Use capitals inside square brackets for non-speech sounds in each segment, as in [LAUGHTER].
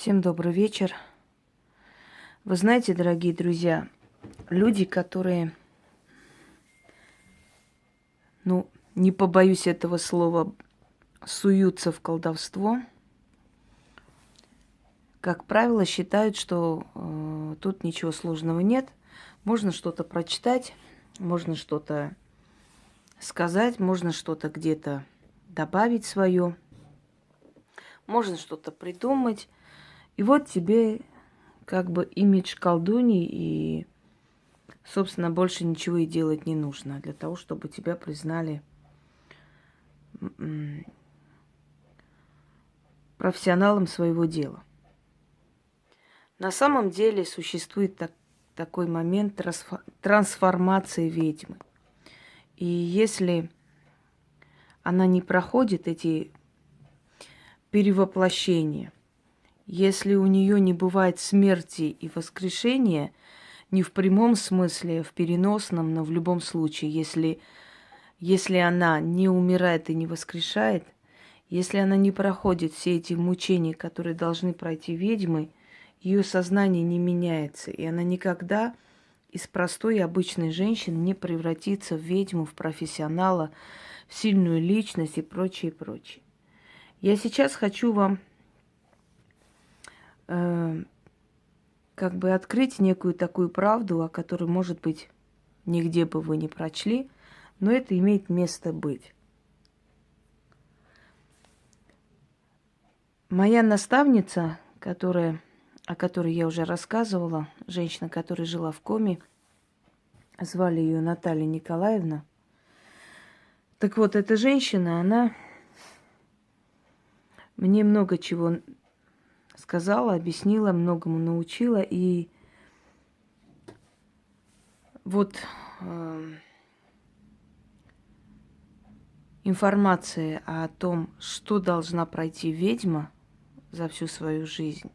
Всем добрый вечер. Вы знаете, дорогие друзья, люди, которые, ну, не побоюсь этого слова, суются в колдовство, как правило, считают, что э, тут ничего сложного нет. Можно что-то прочитать, можно что-то сказать, можно что-то где-то добавить свое, можно что-то придумать. И вот тебе как бы имидж колдуни, и, собственно, больше ничего и делать не нужно для того, чтобы тебя признали профессионалом своего дела. На самом деле существует так, такой момент трансформации ведьмы. И если она не проходит эти перевоплощения, если у нее не бывает смерти и воскрешения, не в прямом смысле, а в переносном, но в любом случае, если, если она не умирает и не воскрешает, если она не проходит все эти мучения, которые должны пройти ведьмы, ее сознание не меняется, и она никогда из простой обычной женщины не превратиться в ведьму, в профессионала, в сильную личность и прочее, прочее. Я сейчас хочу вам э, как бы открыть некую такую правду, о которой, может быть, нигде бы вы не прочли, но это имеет место быть. Моя наставница, которая о которой я уже рассказывала, женщина, которая жила в коме, звали ее Наталья Николаевна. Так вот, эта женщина, она мне много чего сказала, объяснила, многому научила. И вот э, информация о том, что должна пройти ведьма за всю свою жизнь,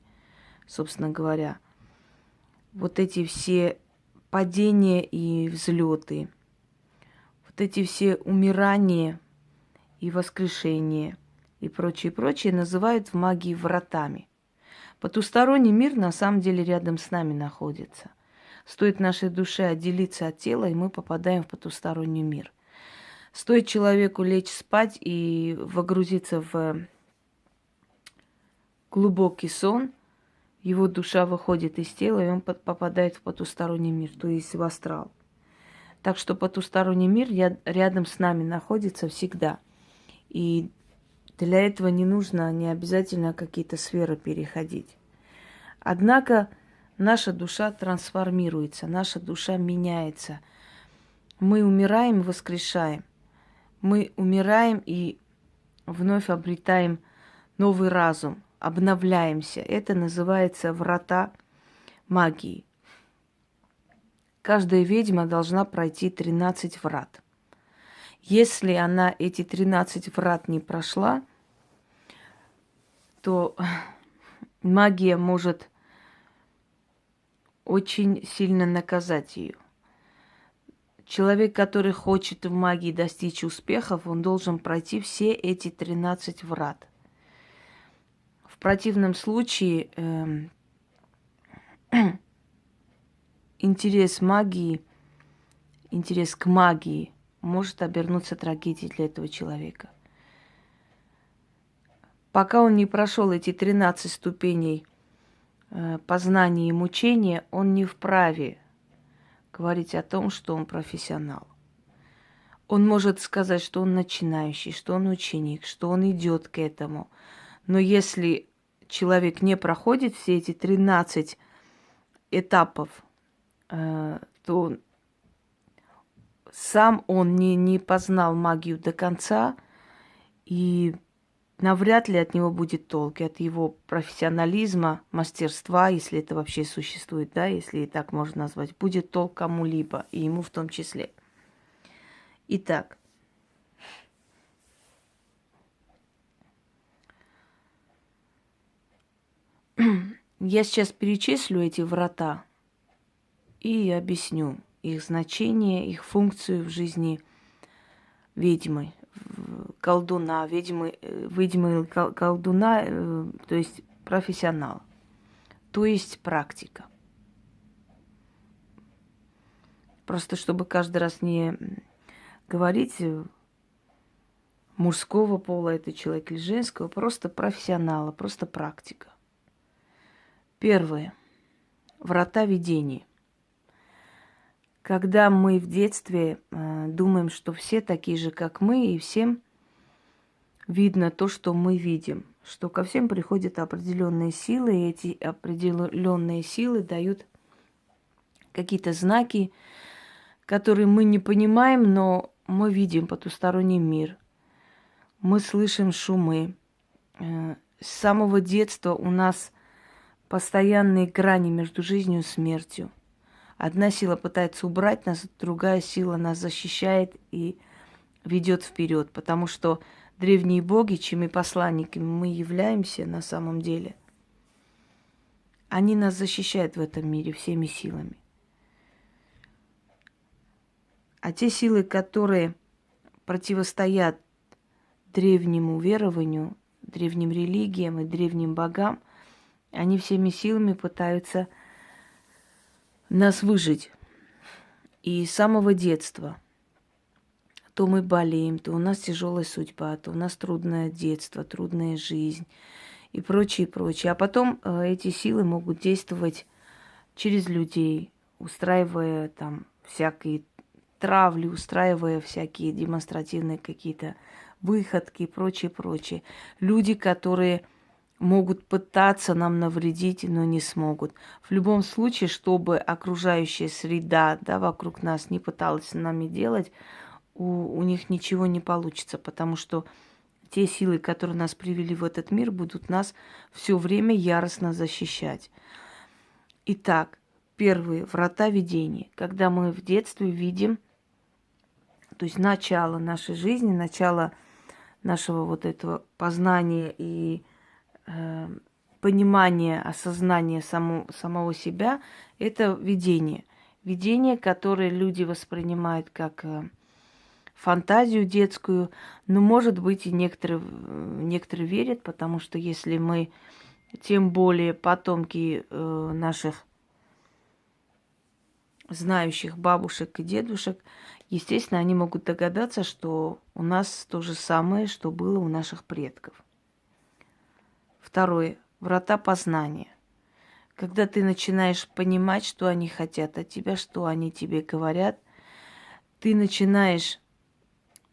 собственно говоря, вот эти все падения и взлеты, вот эти все умирания и воскрешения и прочее, прочее называют в магии вратами. Потусторонний мир на самом деле рядом с нами находится. Стоит нашей душе отделиться от тела, и мы попадаем в потусторонний мир. Стоит человеку лечь спать и погрузиться в глубокий сон – его душа выходит из тела, и он попадает в потусторонний мир, то есть в астрал. Так что потусторонний мир рядом с нами находится всегда. И для этого не нужно, не обязательно какие-то сферы переходить. Однако наша душа трансформируется, наша душа меняется. Мы умираем, воскрешаем. Мы умираем и вновь обретаем новый разум, обновляемся. Это называется врата магии. Каждая ведьма должна пройти 13 врат. Если она эти 13 врат не прошла, то магия может очень сильно наказать ее. Человек, который хочет в магии достичь успехов, он должен пройти все эти 13 врат – в противном случае э, [CLEARS THROAT] интерес магии, интерес к магии может обернуться трагедией для этого человека. Пока он не прошел эти 13 ступеней э, познания и мучения, он не вправе говорить о том, что он профессионал. Он может сказать, что он начинающий, что он ученик, что он идет к этому – но если человек не проходит все эти 13 этапов, э, то сам он не, не познал магию до конца, и навряд ли от него будет толк, от его профессионализма, мастерства, если это вообще существует, да, если и так можно назвать, будет толк кому-либо, и ему в том числе. Итак, [CLEARS THROAT] Я сейчас перечислю эти врата и объясню их значение, их функцию в жизни ведьмы, колдуна, ведьмы, э, ведьмы колдуна, э, то есть профессионала. то есть практика. Просто чтобы каждый раз не говорить мужского пола это человек или женского, просто профессионала, просто практика. Первое. Врата видений. Когда мы в детстве э, думаем, что все такие же, как мы, и всем видно то, что мы видим, что ко всем приходят определенные силы, и эти определенные силы дают какие-то знаки, которые мы не понимаем, но мы видим потусторонний мир. Мы слышим шумы. Э, с самого детства у нас постоянные грани между жизнью и смертью. Одна сила пытается убрать нас, другая сила нас защищает и ведет вперед, потому что древние боги, чьими посланниками мы являемся на самом деле, они нас защищают в этом мире всеми силами. А те силы, которые противостоят древнему верованию, древним религиям и древним богам, они всеми силами пытаются нас выжить. И с самого детства то мы болеем, то у нас тяжелая судьба, то у нас трудное детство, трудная жизнь и прочее, прочее. А потом э, эти силы могут действовать через людей, устраивая там всякие травли, устраивая всякие демонстративные какие-то выходки и прочее, прочее. Люди, которые могут пытаться нам навредить, но не смогут. В любом случае, чтобы окружающая среда да, вокруг нас не пыталась с нами делать, у, у них ничего не получится, потому что те силы, которые нас привели в этот мир, будут нас все время яростно защищать. Итак, первые врата видения. Когда мы в детстве видим то есть начало нашей жизни, начало нашего вот этого познания и э, понимания, осознания само, самого себя, это видение. Видение, которое люди воспринимают как э, фантазию детскую, но, может быть, и некоторые, некоторые верят, потому что если мы, тем более потомки э, наших знающих бабушек и дедушек, естественно, они могут догадаться, что у нас то же самое, что было у наших предков. Второе. Врата познания. Когда ты начинаешь понимать, что они хотят от тебя, что они тебе говорят, ты начинаешь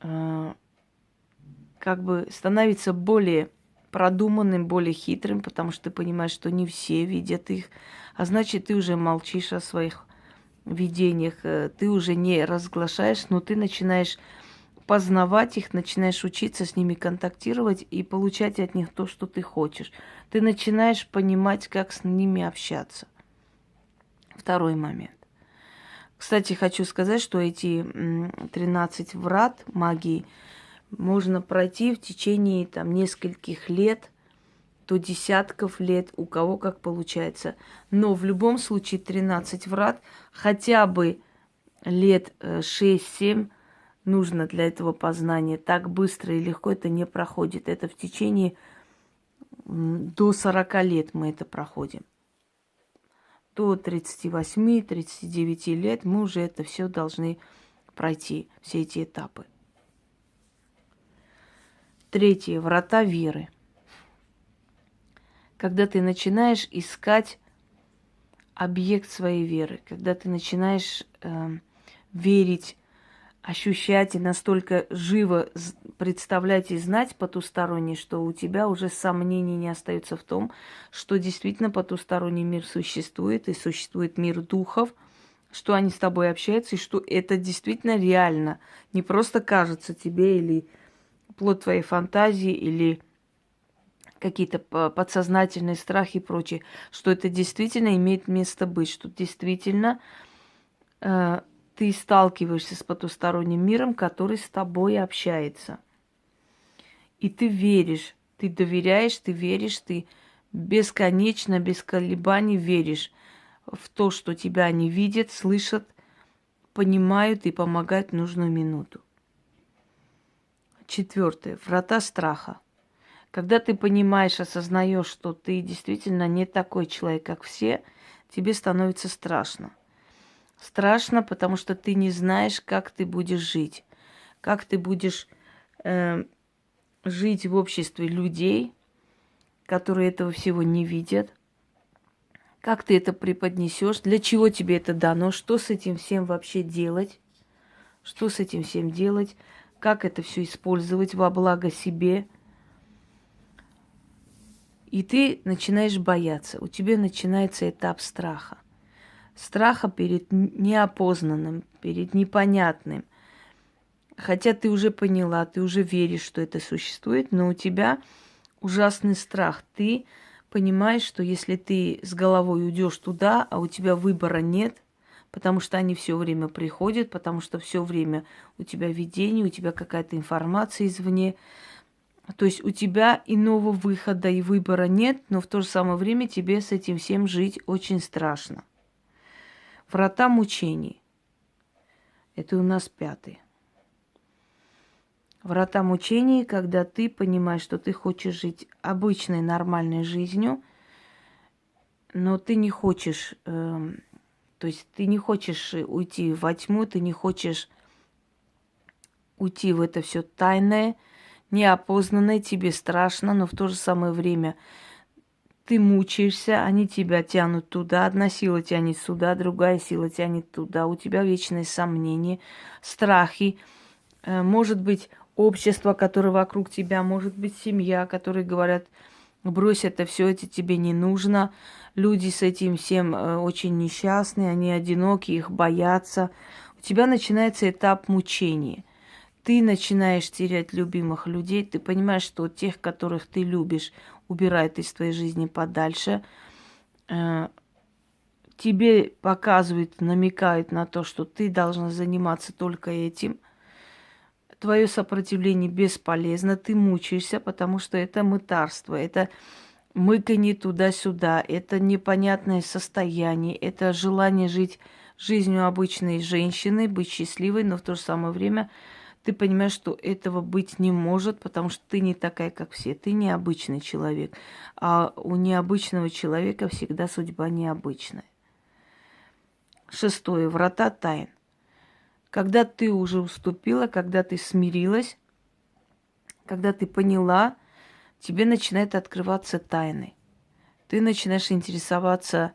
э, как бы становиться более продуманным, более хитрым, потому что ты понимаешь, что не все видят их, а значит, ты уже молчишь о своих видениях э, ты уже не разглашаешь, но ты начинаешь познавать их, начинаешь учиться с ними контактировать и получать от них то, что ты хочешь. Ты начинаешь понимать, как с ними общаться. Второй момент. Кстати, хочу сказать, что эти 13 врат магии можно пройти в течение там, нескольких лет – то десятков лет, у кого как получается. Но в любом случае 13 врат хотя бы лет 6-7 э, нужно для этого познания. Так быстро и легко это не проходит. Это в течение до 40 лет мы это проходим. До 38-39 лет мы уже это все должны пройти, все эти этапы. Третье. Врата веры когда ты начинаешь искать объект своей веры, когда ты начинаешь э, верить, ощущать и настолько живо представлять и знать потусторонний, что у тебя уже сомнений не остается в том, что действительно потусторонний мир существует, и существует мир духов, что они с тобой общаются, и что это действительно реально. Не просто кажется тебе или плод твоей фантазии, или какие-то подсознательные страхи и прочее, что это действительно имеет место быть, что действительно э, ты сталкиваешься с потусторонним миром, который с тобой общается. И ты веришь, ты доверяешь, ты веришь, ты бесконечно, без колебаний веришь в то, что тебя они видят, слышат, понимают и помогают в нужную минуту. Четвертое. Врата страха. Когда ты понимаешь, осознаешь, что ты действительно не такой человек, как все, тебе становится страшно. Страшно, потому что ты не знаешь, как ты будешь жить, как ты будешь э, жить в обществе людей, которые этого всего не видят, как ты это преподнесешь, для чего тебе это дано, что с этим всем вообще делать, что с этим всем делать, как это все использовать во благо себе. И ты начинаешь бояться, у тебя начинается этап страха страха перед неопознанным, перед непонятным. Хотя ты уже поняла, ты уже веришь, что это существует, но у тебя ужасный страх. Ты понимаешь, что если ты с головой уйдешь туда, а у тебя выбора нет, потому что они все время приходят, потому что все время у тебя видение, у тебя какая-то информация извне. То есть у тебя иного выхода и выбора нет, но в то же самое время тебе с этим всем жить очень страшно. Врата мучений. Это у нас пятый. Врата мучений, когда ты понимаешь, что ты хочешь жить обычной нормальной жизнью, но ты не хочешь, э, то есть ты не хочешь уйти во тьму, ты не хочешь уйти в это все тайное, неопознанное, тебе страшно, но в то же самое время ты мучаешься, они тебя тянут туда, одна сила тянет сюда, другая сила тянет туда, у тебя вечные сомнения, страхи, э, может быть, общество, которое вокруг тебя, может быть, семья, которые говорят, брось это все, это тебе не нужно. Люди с этим всем э, очень несчастны, они одиноки, их боятся. У тебя начинается этап мучения. Ты начинаешь терять любимых людей, ты понимаешь, что тех, которых ты любишь, убирает из твоей жизни подальше, э, тебе показывает, намекает на то, что ты должна заниматься только этим. Твое сопротивление бесполезно, ты мучаешься, потому что это мытарство, это мыканье туда-сюда, это непонятное состояние, это желание жить жизнью обычной женщины, быть счастливой, но в то же самое время – ты понимаешь, что этого быть не может, потому что ты не такая, как все. Ты необычный человек. А у необычного человека всегда судьба необычная. Шестое. Врата тайн. Когда ты уже уступила, когда ты смирилась, когда ты поняла, тебе начинает открываться тайны. Ты начинаешь интересоваться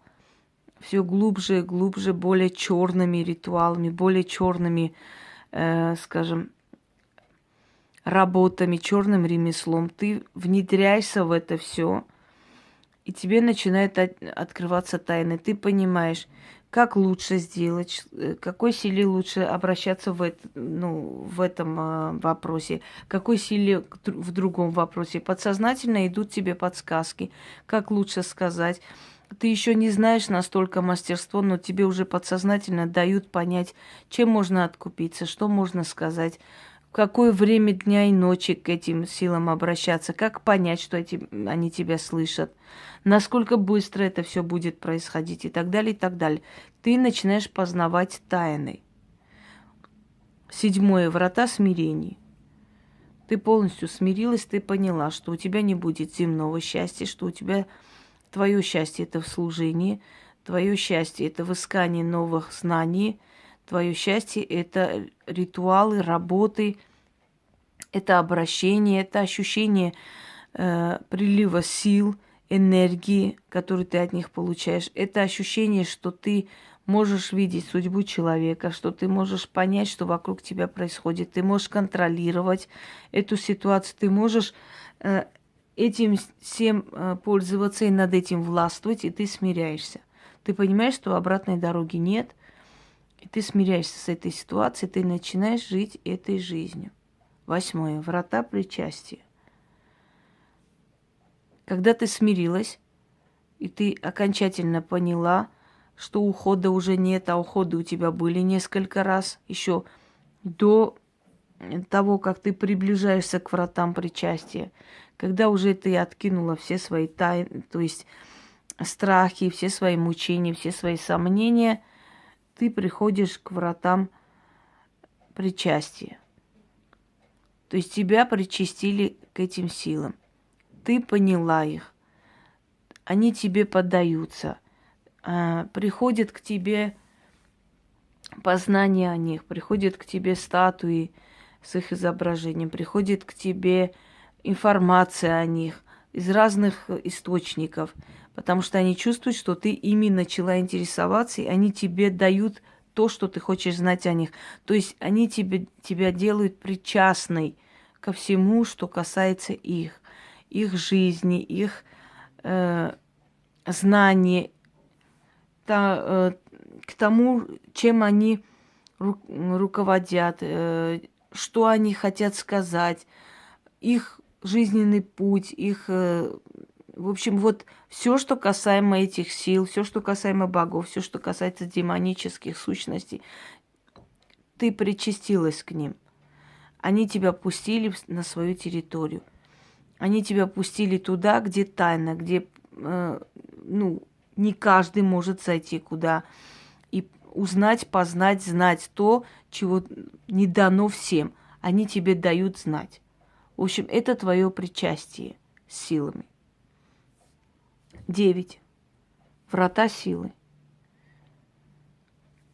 все глубже и глубже, более черными ритуалами, более черными, э, скажем, работами, черным ремеслом, ты внедряешься в это все, и тебе начинает от, открываться тайны. Ты понимаешь, как лучше сделать, э, какой силе лучше обращаться в, это, ну, в этом э, вопросе, какой силе в другом вопросе. Подсознательно идут тебе подсказки, как лучше сказать. Ты еще не знаешь настолько мастерство, но тебе уже подсознательно дают понять, чем можно откупиться, что можно сказать, какое время дня и ночи к этим силам обращаться, как понять, что эти, они тебя слышат, насколько быстро это все будет происходить и так далее, и так далее. Ты начинаешь познавать тайны. Седьмое. Врата смирений. Ты полностью смирилась, ты поняла, что у тебя не будет земного счастья, что у тебя твое счастье это в служении, твое счастье это в искании новых знаний, твое счастье это ритуалы, работы, это обращение, это ощущение э, прилива сил, энергии, которую ты от них получаешь. Это ощущение, что ты можешь видеть судьбу человека, что ты можешь понять, что вокруг тебя происходит, ты можешь контролировать эту ситуацию, ты можешь э, этим всем э, пользоваться и над этим властвовать, и ты смиряешься. Ты понимаешь, что обратной дороги нет, и ты смиряешься с этой ситуацией, ты начинаешь жить этой жизнью. Восьмое. Врата причастия. Когда ты смирилась, и ты окончательно поняла, что ухода уже нет, а уходы у тебя были несколько раз еще до того, как ты приближаешься к вратам причастия, когда уже ты откинула все свои тайны, то есть страхи, все свои мучения, все свои сомнения, ты приходишь к вратам причастия. То есть тебя причастили к этим силам. ты поняла их, они тебе поддаются, а, приходят к тебе познание о них, приходят к тебе статуи с их изображением, приходит к тебе информация о них из разных источников, потому что они чувствуют, что ты ими начала интересоваться, и они тебе дают то, что ты хочешь знать о них. То есть они тебе, тебя делают причастной ко всему, что касается их, их жизни, их э, знаний, та, э, к тому, чем они ру, руководят, э, что они хотят сказать, их жизненный путь, их, э, в общем, вот все, что касаемо этих сил, все, что касаемо богов, все, что касается демонических сущностей, ты причастилась к ним. Они тебя пустили на свою территорию. Они тебя пустили туда, где тайна, где, э, ну, не каждый может зайти куда и узнать, познать, знать то, чего не дано всем. Они тебе дают знать. В общем, это твое причастие с силами. Девять. Врата силы.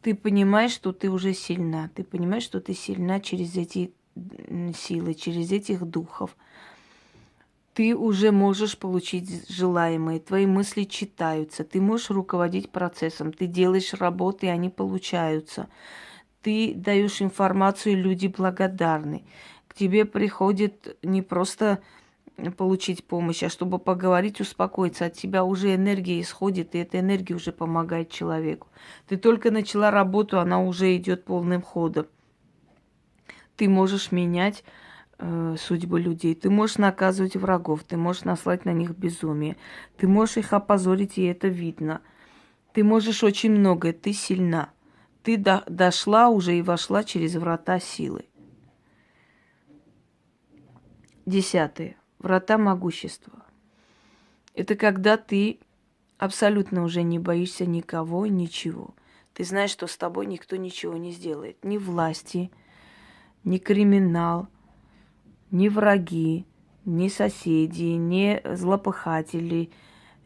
Ты понимаешь, что ты уже сильна. Ты понимаешь, что ты сильна через эти силы, через этих духов. Ты уже можешь получить желаемое, твои мысли читаются, ты можешь руководить процессом, ты делаешь работы, и они получаются. Ты даешь информацию, люди благодарны к тебе приходит не просто получить помощь, а чтобы поговорить, успокоиться. От тебя уже энергия исходит, и эта энергия уже помогает человеку. Ты только начала работу, она уже идет полным ходом. Ты можешь менять э, судьбы людей, ты можешь наказывать врагов, ты можешь наслать на них безумие, ты можешь их опозорить, и это видно. Ты можешь очень многое, ты сильна. Ты до, дошла уже и вошла через врата силы. Десятое. Врата могущества. Это когда ты абсолютно уже не боишься никого, ничего. Ты знаешь, что с тобой никто ничего не сделает. Ни власти, ни криминал, ни враги, ни соседи, ни злопыхатели,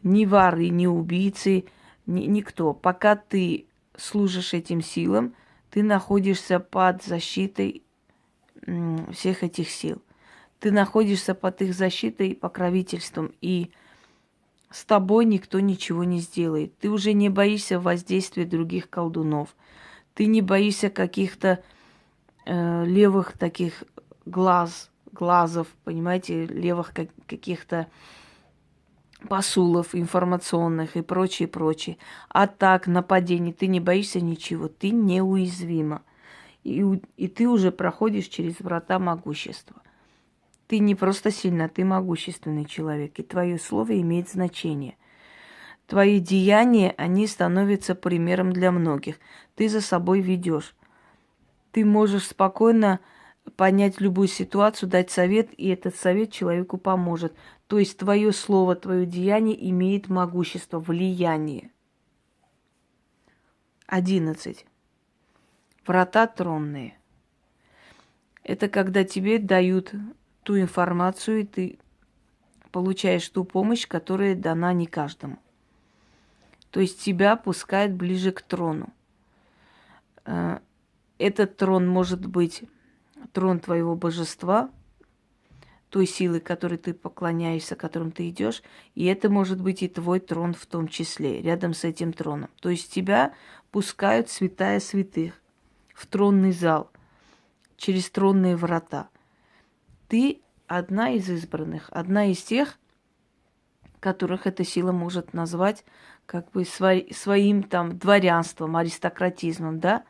ни воры, ни убийцы, ни, никто. Пока ты служишь этим силам, ты находишься под защитой всех этих сил ты находишься под их защитой и покровительством, и с тобой никто ничего не сделает. Ты уже не боишься воздействия других колдунов. Ты не боишься каких-то э, левых таких глаз, глазов, понимаете, левых как, каких-то посулов информационных и прочее, прочее. Атак, нападений. Ты не боишься ничего. Ты неуязвима. И, и ты уже проходишь через врата могущества. Ты не просто сильна, ты могущественный человек, и твое слово имеет значение. Твои деяния, они становятся примером для многих. Ты за собой ведешь. Ты можешь спокойно понять любую ситуацию, дать совет, и этот совет человеку поможет. То есть твое слово, твое деяние имеет могущество, влияние. Одиннадцать. Врата тронные. Это когда тебе дают ту информацию, и ты получаешь ту помощь, которая дана не каждому. То есть тебя пускают ближе к трону. Э, этот трон может быть трон твоего божества, той силы, которой ты поклоняешься, которым ты идешь, и это может быть и твой трон в том числе, рядом с этим троном. То есть тебя пускают святая святых в тронный зал через тронные врата – ты одна из избранных, одна из тех, которых эта сила может назвать как бы свой, своим там дворянством, аристократизмом, да,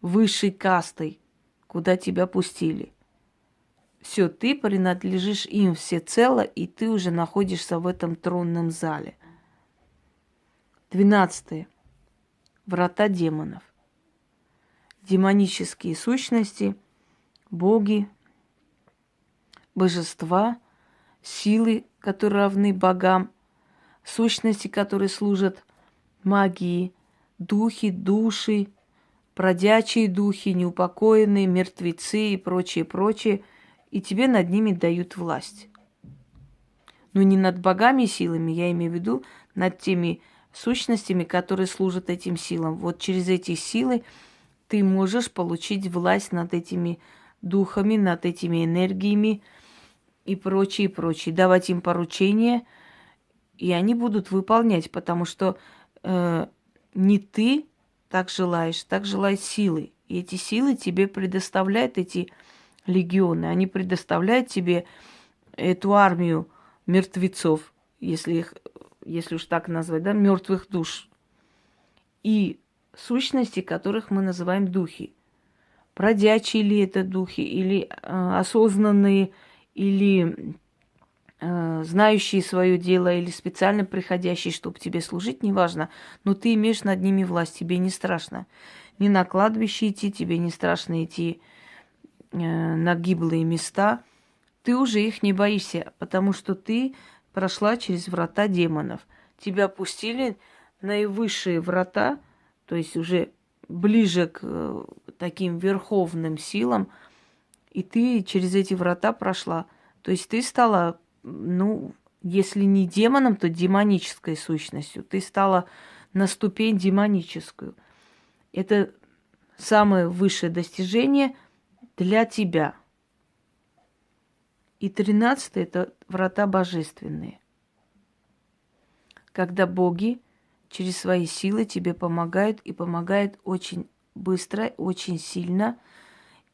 высшей кастой, куда тебя пустили. Все, ты принадлежишь им всецело, и ты уже находишься в этом тронном зале. Двенадцатое. Врата демонов. Демонические сущности, боги, божества, силы, которые равны богам, сущности, которые служат магии, духи, души, бродячие духи, неупокоенные, мертвецы и прочее, прочее, и тебе над ними дают власть. Но не над богами и силами, я имею в виду над теми сущностями, которые служат этим силам. Вот через эти силы ты можешь получить власть над этими духами, над этими энергиями и прочее, и прочее. Давать им поручения, и они будут выполнять, потому что э, не ты так желаешь, так желают силы. И эти силы тебе предоставляют эти легионы. Они предоставляют тебе эту армию мертвецов, если их, если уж так назвать, да, мертвых душ. И сущности, которых мы называем духи. Бродячие ли это духи, или э, осознанные, или э, знающие свое дело, или специально приходящие, чтобы тебе служить, неважно, но ты имеешь над ними власть, тебе не страшно. Не на кладбище идти, тебе не страшно идти э, на гиблые места. Ты уже их не боишься, потому что ты прошла через врата демонов. Тебя пустили наивысшие врата – то есть уже ближе к э, таким верховным силам, и ты через эти врата прошла. То есть ты стала, ну, если не демоном, то демонической сущностью. Ты стала на ступень демоническую. Это самое высшее достижение для тебя. И тринадцатое – это врата божественные. Когда боги через свои силы тебе помогают и помогают очень быстро, очень сильно.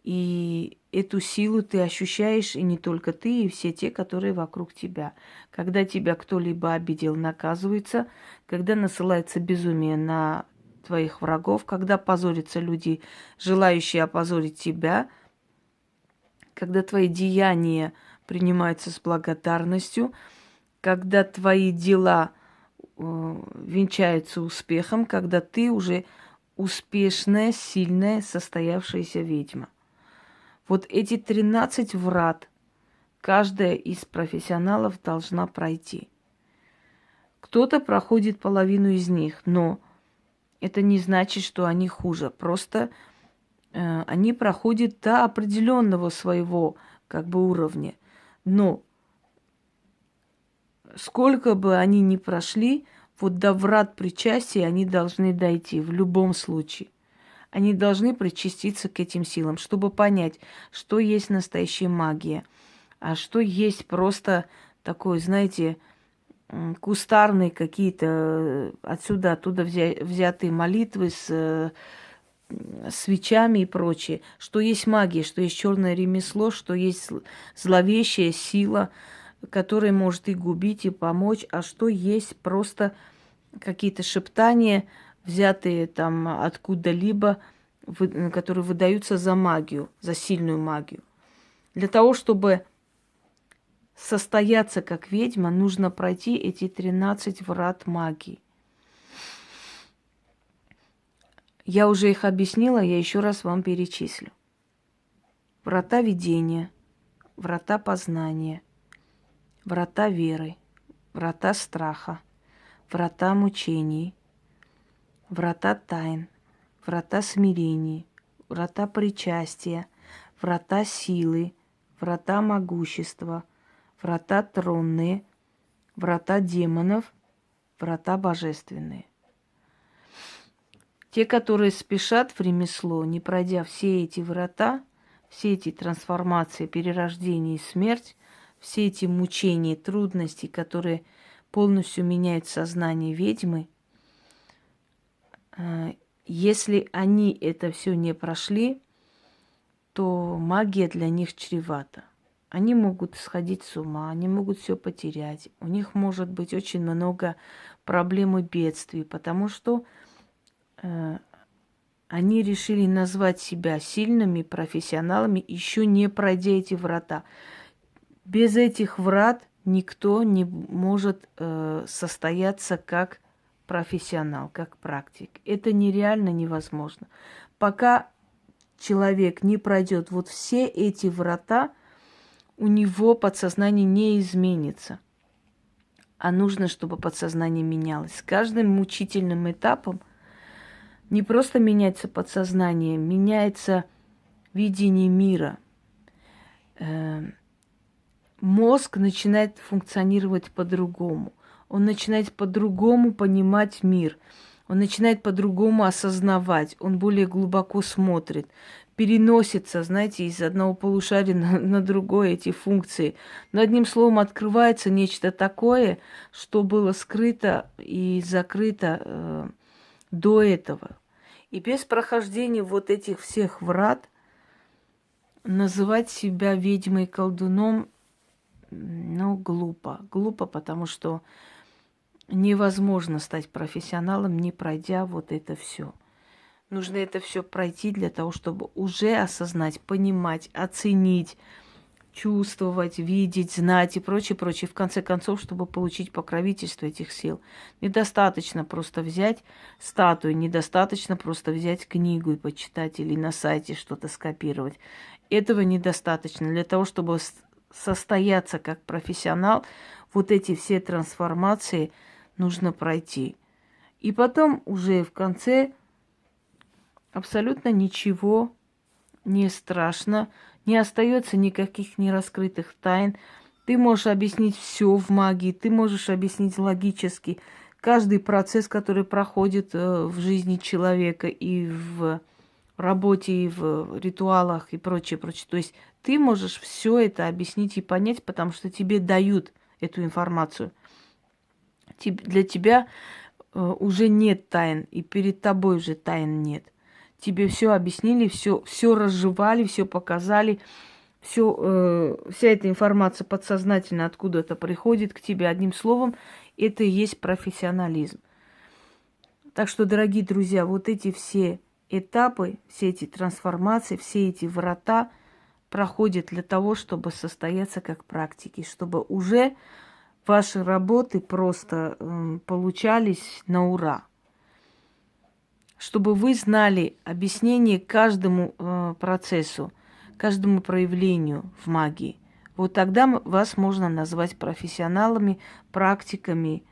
И эту силу ты ощущаешь, и не только ты, и все те, которые вокруг тебя. Когда тебя кто-либо обидел, наказывается, когда насылается безумие на твоих врагов, когда позорятся люди, желающие опозорить тебя, когда твои деяния принимаются с благодарностью, когда твои дела – Э, венчается успехом, когда ты уже успешная, сильная, состоявшаяся ведьма. Вот эти 13 врат каждая из профессионалов должна пройти. Кто-то проходит половину из них, но это не значит, что они хуже. Просто э, они проходят до определенного своего как бы уровня. Но сколько бы они ни прошли, вот до врат причастия они должны дойти в любом случае. Они должны причаститься к этим силам, чтобы понять, что есть настоящая магия, а что есть просто такой, знаете, кустарные какие-то э, отсюда, оттуда взятые молитвы с э, свечами и прочее, что есть магия, что есть черное ремесло, что есть зловещая сила, который может и губить, и помочь, а что есть просто какие-то шептания, взятые там откуда-либо, которые выдаются за магию, за сильную магию. Для того, чтобы состояться как ведьма, нужно пройти эти 13 врат магии. Я уже их объяснила, я еще раз вам перечислю. Врата видения, врата познания – врата веры, врата страха, врата мучений, врата тайн, врата смирений, врата причастия, врата силы, врата могущества, врата тронные, врата демонов, врата божественные. Те, которые спешат в ремесло, не пройдя все эти врата, все эти трансформации, перерождение и смерть, все эти мучения, трудности, которые полностью меняют сознание ведьмы, если они это все не прошли, то магия для них чревата. Они могут сходить с ума, они могут все потерять. У них может быть очень много проблем и бедствий, потому что э, они решили назвать себя сильными профессионалами, еще не пройдя эти врата. Без этих врат никто не может э, состояться как профессионал, как практик. Это нереально невозможно. Пока человек не пройдет вот все эти врата, у него подсознание не изменится. А нужно, чтобы подсознание менялось. С каждым мучительным этапом не просто меняется подсознание, меняется видение мира. Э, мозг начинает функционировать по-другому. Он начинает по-другому понимать мир. Он начинает по-другому осознавать. Он более глубоко смотрит. Переносится, знаете, из одного полушария на, на другое эти функции. Но одним словом открывается нечто такое, что было скрыто и закрыто э, до этого. И без прохождения вот этих всех врат называть себя ведьмой и колдуном ну, глупо. Глупо, потому что невозможно стать профессионалом, не пройдя вот это все. Нужно это все пройти для того, чтобы уже осознать, понимать, оценить, чувствовать, видеть, знать и прочее, прочее. В конце концов, чтобы получить покровительство этих сил. Недостаточно просто взять статую, недостаточно просто взять книгу и почитать или на сайте что-то скопировать. Этого недостаточно для того, чтобы состояться как профессионал, вот эти все трансформации нужно пройти. И потом уже в конце абсолютно ничего не страшно, не остается никаких нераскрытых тайн. Ты можешь объяснить все в магии, ты можешь объяснить логически каждый процесс, который проходит э, в жизни человека и в работе, и в ритуалах и прочее, прочее. То есть ты можешь все это объяснить и понять, потому что тебе дают эту информацию. Для тебя э, уже нет тайн, и перед тобой уже тайн нет. Тебе все объяснили, все, все разжевали, все показали, все, э, вся эта информация подсознательно откуда-то приходит к тебе. Одним словом, это и есть профессионализм. Так что, дорогие друзья, вот эти все этапы, все эти трансформации, все эти врата проходят для того, чтобы состояться как практики, чтобы уже ваши работы просто э, получались на ура. Чтобы вы знали объяснение каждому э, процессу, каждому проявлению в магии. Вот тогда вас можно назвать профессионалами, практиками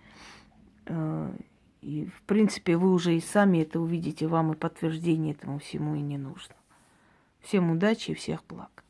э, и, в принципе, вы уже и сами это увидите, вам и подтверждение этому всему и не нужно. Всем удачи и всех благ.